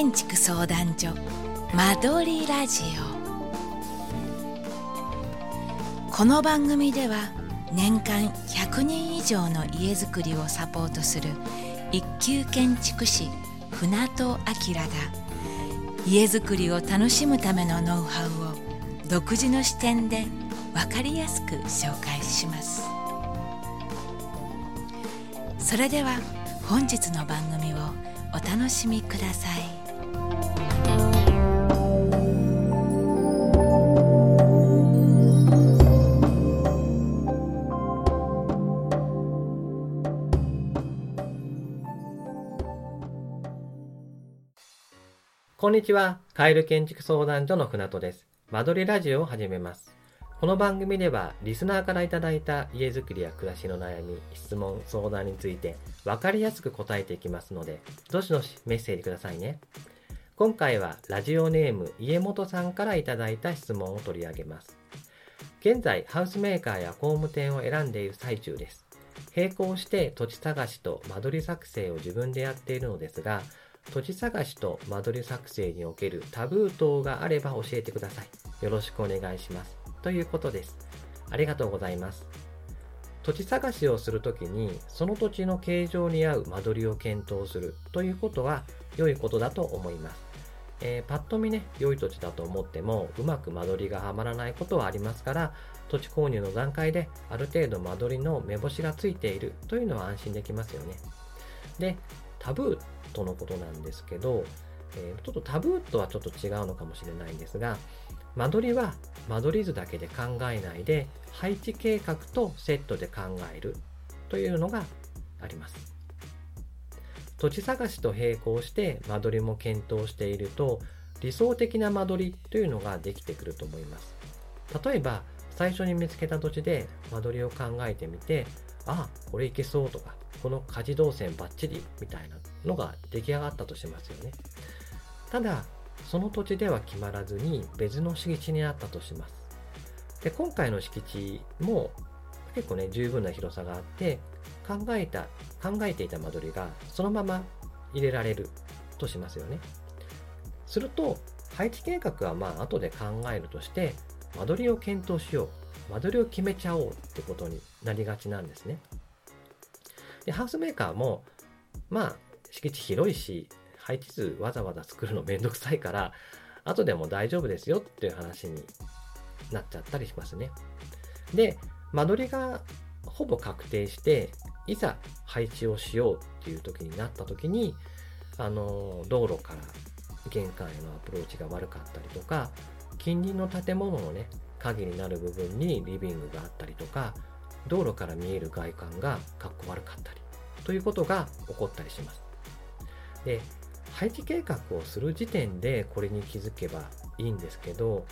建築相談所間取りラジオ。この番組では年間100人以上の家づくりをサポートする一級建築士船戸明が家づくりを楽しむためのノウハウを独自の視点で分かりやすく紹介します。それでは本日の番組をお楽しみください。こんにちは。カエル建築相談所の船戸です。間取りラジオを始めます。この番組では、リスナーからいただいた家づくりや暮らしの悩み、質問、相談について、わかりやすく答えていきますので、どしどしメッセージくださいね。今回は、ラジオネーム家元さんからいただいた質問を取り上げます。現在、ハウスメーカーや工務店を選んでいる最中です。並行して土地探しと間取り作成を自分でやっているのですが、土地探しと間取り作成におけるタブー等があれば教えてください。よろしくお願いします。ということです。ありがとうございます。土地探しをするときに、その土地の形状に合う間取りを検討するということは良いことだと思います。えー、パッと見ね、良い土地だと思っても、うまく間取りがはまらないことはありますから、土地購入の段階である程度間取りの目星がついているというのは安心できますよね。で、タブーとのことなんですけど、えー、ちょっとタブーとはちょっと違うのかもしれないんですが、間取りは間取り図だけで考えないで配置計画とセットで考えるというのがあります。土地探しと並行して間取りも検討していると理想的な間取りというのができてくると思います。例えば最初に見つけた土地で間取りを考えてみてあこれいけそうとかこの家事動線バッチリみたいなのが出来上がったとしますよね。ただその土地では決まらずに別の敷地になったとします。で、今回の敷地も結構ね、十分な広さがあって、考えた、考えていた間取りがそのまま入れられるとしますよね。すると、配置計画はまあ後で考えるとして、間取りを検討しよう。間取りを決めちゃおうってことになりがちなんですね。で、ハウスメーカーも、まあ、敷地広いし、配置図わざわざ作るの めんどくさいから、後でも大丈夫ですよっていう話になっちゃったりしますね。で、間取りがほぼ確定して、いざ配置をしようっていう時になった時に、あの、道路から玄関へのアプローチが悪かったりとか、近隣の建物のね、影になる部分にリビングがあったりとか、道路から見える外観がかっこ悪かったり、ということが起こったりします。で、配置計画をする時点でこれに気づけばいいんですけど、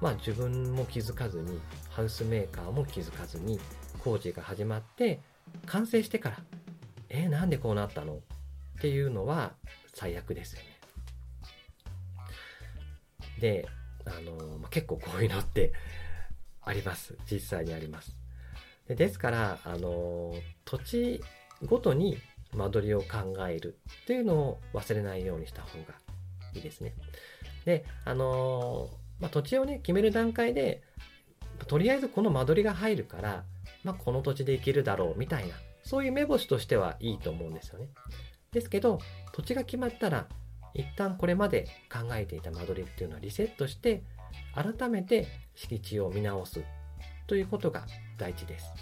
まあ自分も気づかずに、ハウスメーカーも気づかずに、工事が始まって、完成してから、えー、なんでこうなったの？っていうのは最悪ですよね。で、あの、ま、結構こういうのってあります。実際にあります。でですから、あの、土地ごとに間取りを考えるっていうのを忘れないようにした方がいいですね。で、あの、まあ、土地をね、決める段階で、とりあえずこの間取りが入るから、まあ、この土地で行けるだろうみたいな、そういう目星としてはいいと思うんですよね。ですけど、土地が決まったら、一旦これまで考えていた間取りっていうのはリセットして、改めて敷地を見直すということが大事です。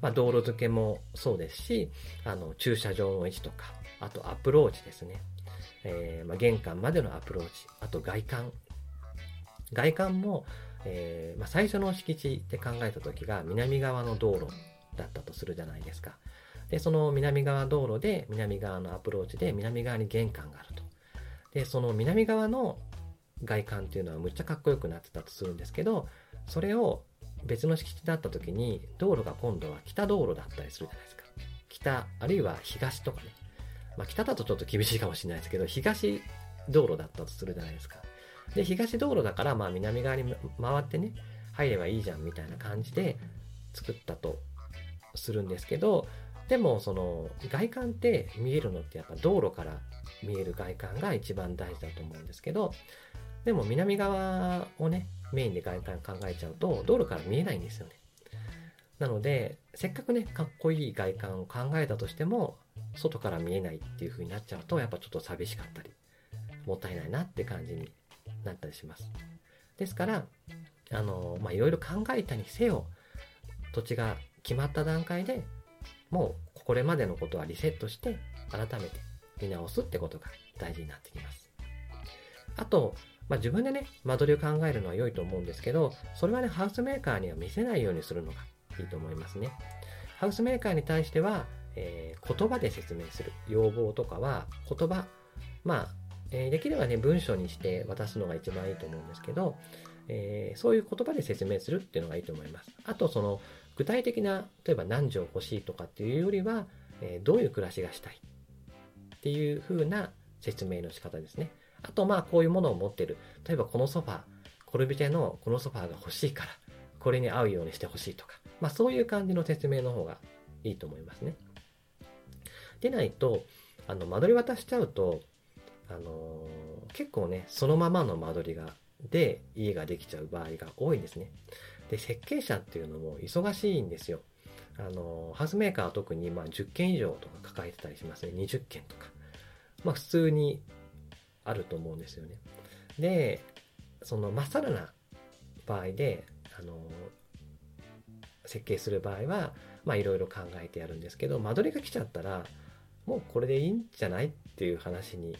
まあ、道路付けもそうですし、あの、駐車場の位置とか、あとアプローチですね。えー、まあ、玄関までのアプローチ、あと外観。外観も、えー、まあ、最初の敷地で考えた時が南側の道路だったとするじゃないですか。で、その南側道路で、南側のアプローチで、南側に玄関があると。で、その南側の外観っていうのはむっちゃかっこよくなってたとするんですけど、それを別の敷地だった時に、道路が今度は北道路だったりするじゃないですか。北、あるいは東とかね。まあ北だとちょっと厳しいかもしれないですけど、東道路だったとするじゃないですか。で、東道路だから、まあ南側に回ってね、入ればいいじゃんみたいな感じで作ったとするんですけど、でもその外観って見えるのってやっぱ道路から見える外観が一番大事だと思うんですけどでも南側をねメインで外観考えちゃうと道路から見えないんですよね。なのでせっかくねかっこいい外観を考えたとしても外から見えないっていう風になっちゃうとやっぱちょっと寂しかったりもったいないなって感じになったりします。ですからあのまいろいろ考えたにせよ土地が決まった段階でもうこれまでのことはリセットして改めて見直すってことが大事になってきます。あと、まあ、自分でね間取りを考えるのは良いと思うんですけどそれはねハウスメーカーには見せないようにするのがいいと思いますね。ハウスメーカーに対しては、えー、言葉で説明する。要望とかは言葉まあ、えー、できればね文章にして渡すのが一番いいと思うんですけど、えー、そういう言葉で説明するっていうのがいいと思います。あとその具体的な例えば何畳欲しいとかっていうよりは、えどういう暮らしがしたいっていう風な説明の仕方ですね。あとまあこういうものを持ってる。例えばこのソファーコルビジェのこのソファーが欲しいからこれに合うようにしてほしいとか。まあそういう感じの説明の方がいいと思いますね。でないとあの間取り渡しちゃうとあのー、結構ねそのままの間取りがで家ができちゃう場合が多いんですねで、設計者っていうのも忙しいんですよ。あの、ハウスメーカーは特にまあ10件以上とか抱えてたりしますね。20件とか。まあ普通にあると思うんですよね。で、そのまっさらな場合で、あの、設計する場合は、まあいろいろ考えてやるんですけど、間取りが来ちゃったら、もうこれでいいんじゃないっていう話に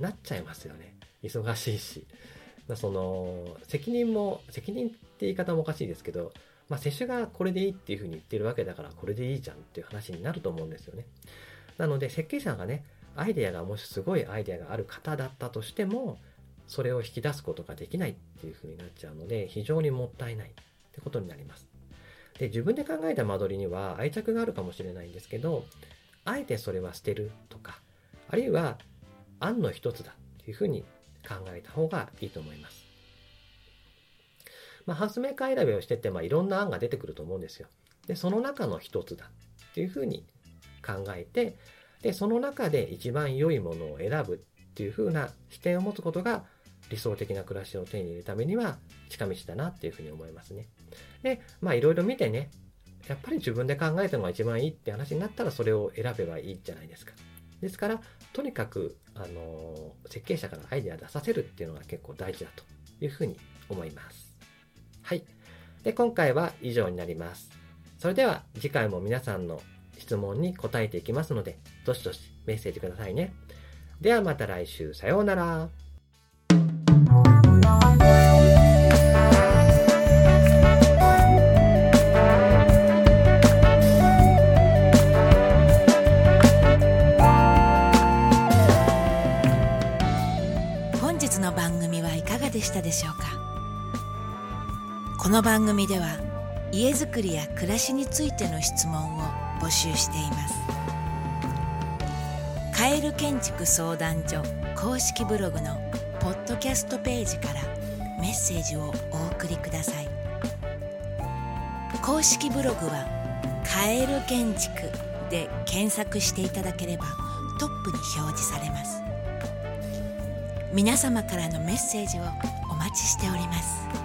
なっちゃいますよね。忙しいし。その、責任も、責任って言い方もおかしいですけど、まあ、接種がこれでいいっていうふうに言ってるわけだから、これでいいじゃんっていう話になると思うんですよね。なので、設計者がね、アイデアがもしすごいアイデアがある方だったとしても、それを引き出すことができないっていうふうになっちゃうので、非常にもったいないってことになります。で、自分で考えた間取りには愛着があるかもしれないんですけど、あえてそれは捨てるとか、あるいは案の一つだっていうふうに考えた方がいいと思います。まあ、ハウスメーカー選びをしてて、まあ、いろんな案が出てくると思うんですよ。で、その中の一つだっていうふうに考えて、で、その中で一番良いものを選ぶっていうふうな視点を持つことが理想的な暮らしを手に入れるためには近道だなっていうふうに思いますね。で、まあいろいろ見てね、やっぱり自分で考えたのが一番いいって話になったらそれを選べばいいじゃないですか。ですから、とにかく、あの、設計者からアイデア出させるっていうのが結構大事だというふうに思います。はい。で、今回は以上になります。それでは次回も皆さんの質問に答えていきますので、どしどしメッセージくださいね。ではまた来週、さようなら。でしょうか？この番組では家づくりや暮らしについての質問を募集しています。カエル建築相談所公式ブログのポッドキャストページからメッセージをお送りください。公式ブログは「カエル建築」で検索していただければトップに表示されます。皆様からのメッセージをお待ちしております。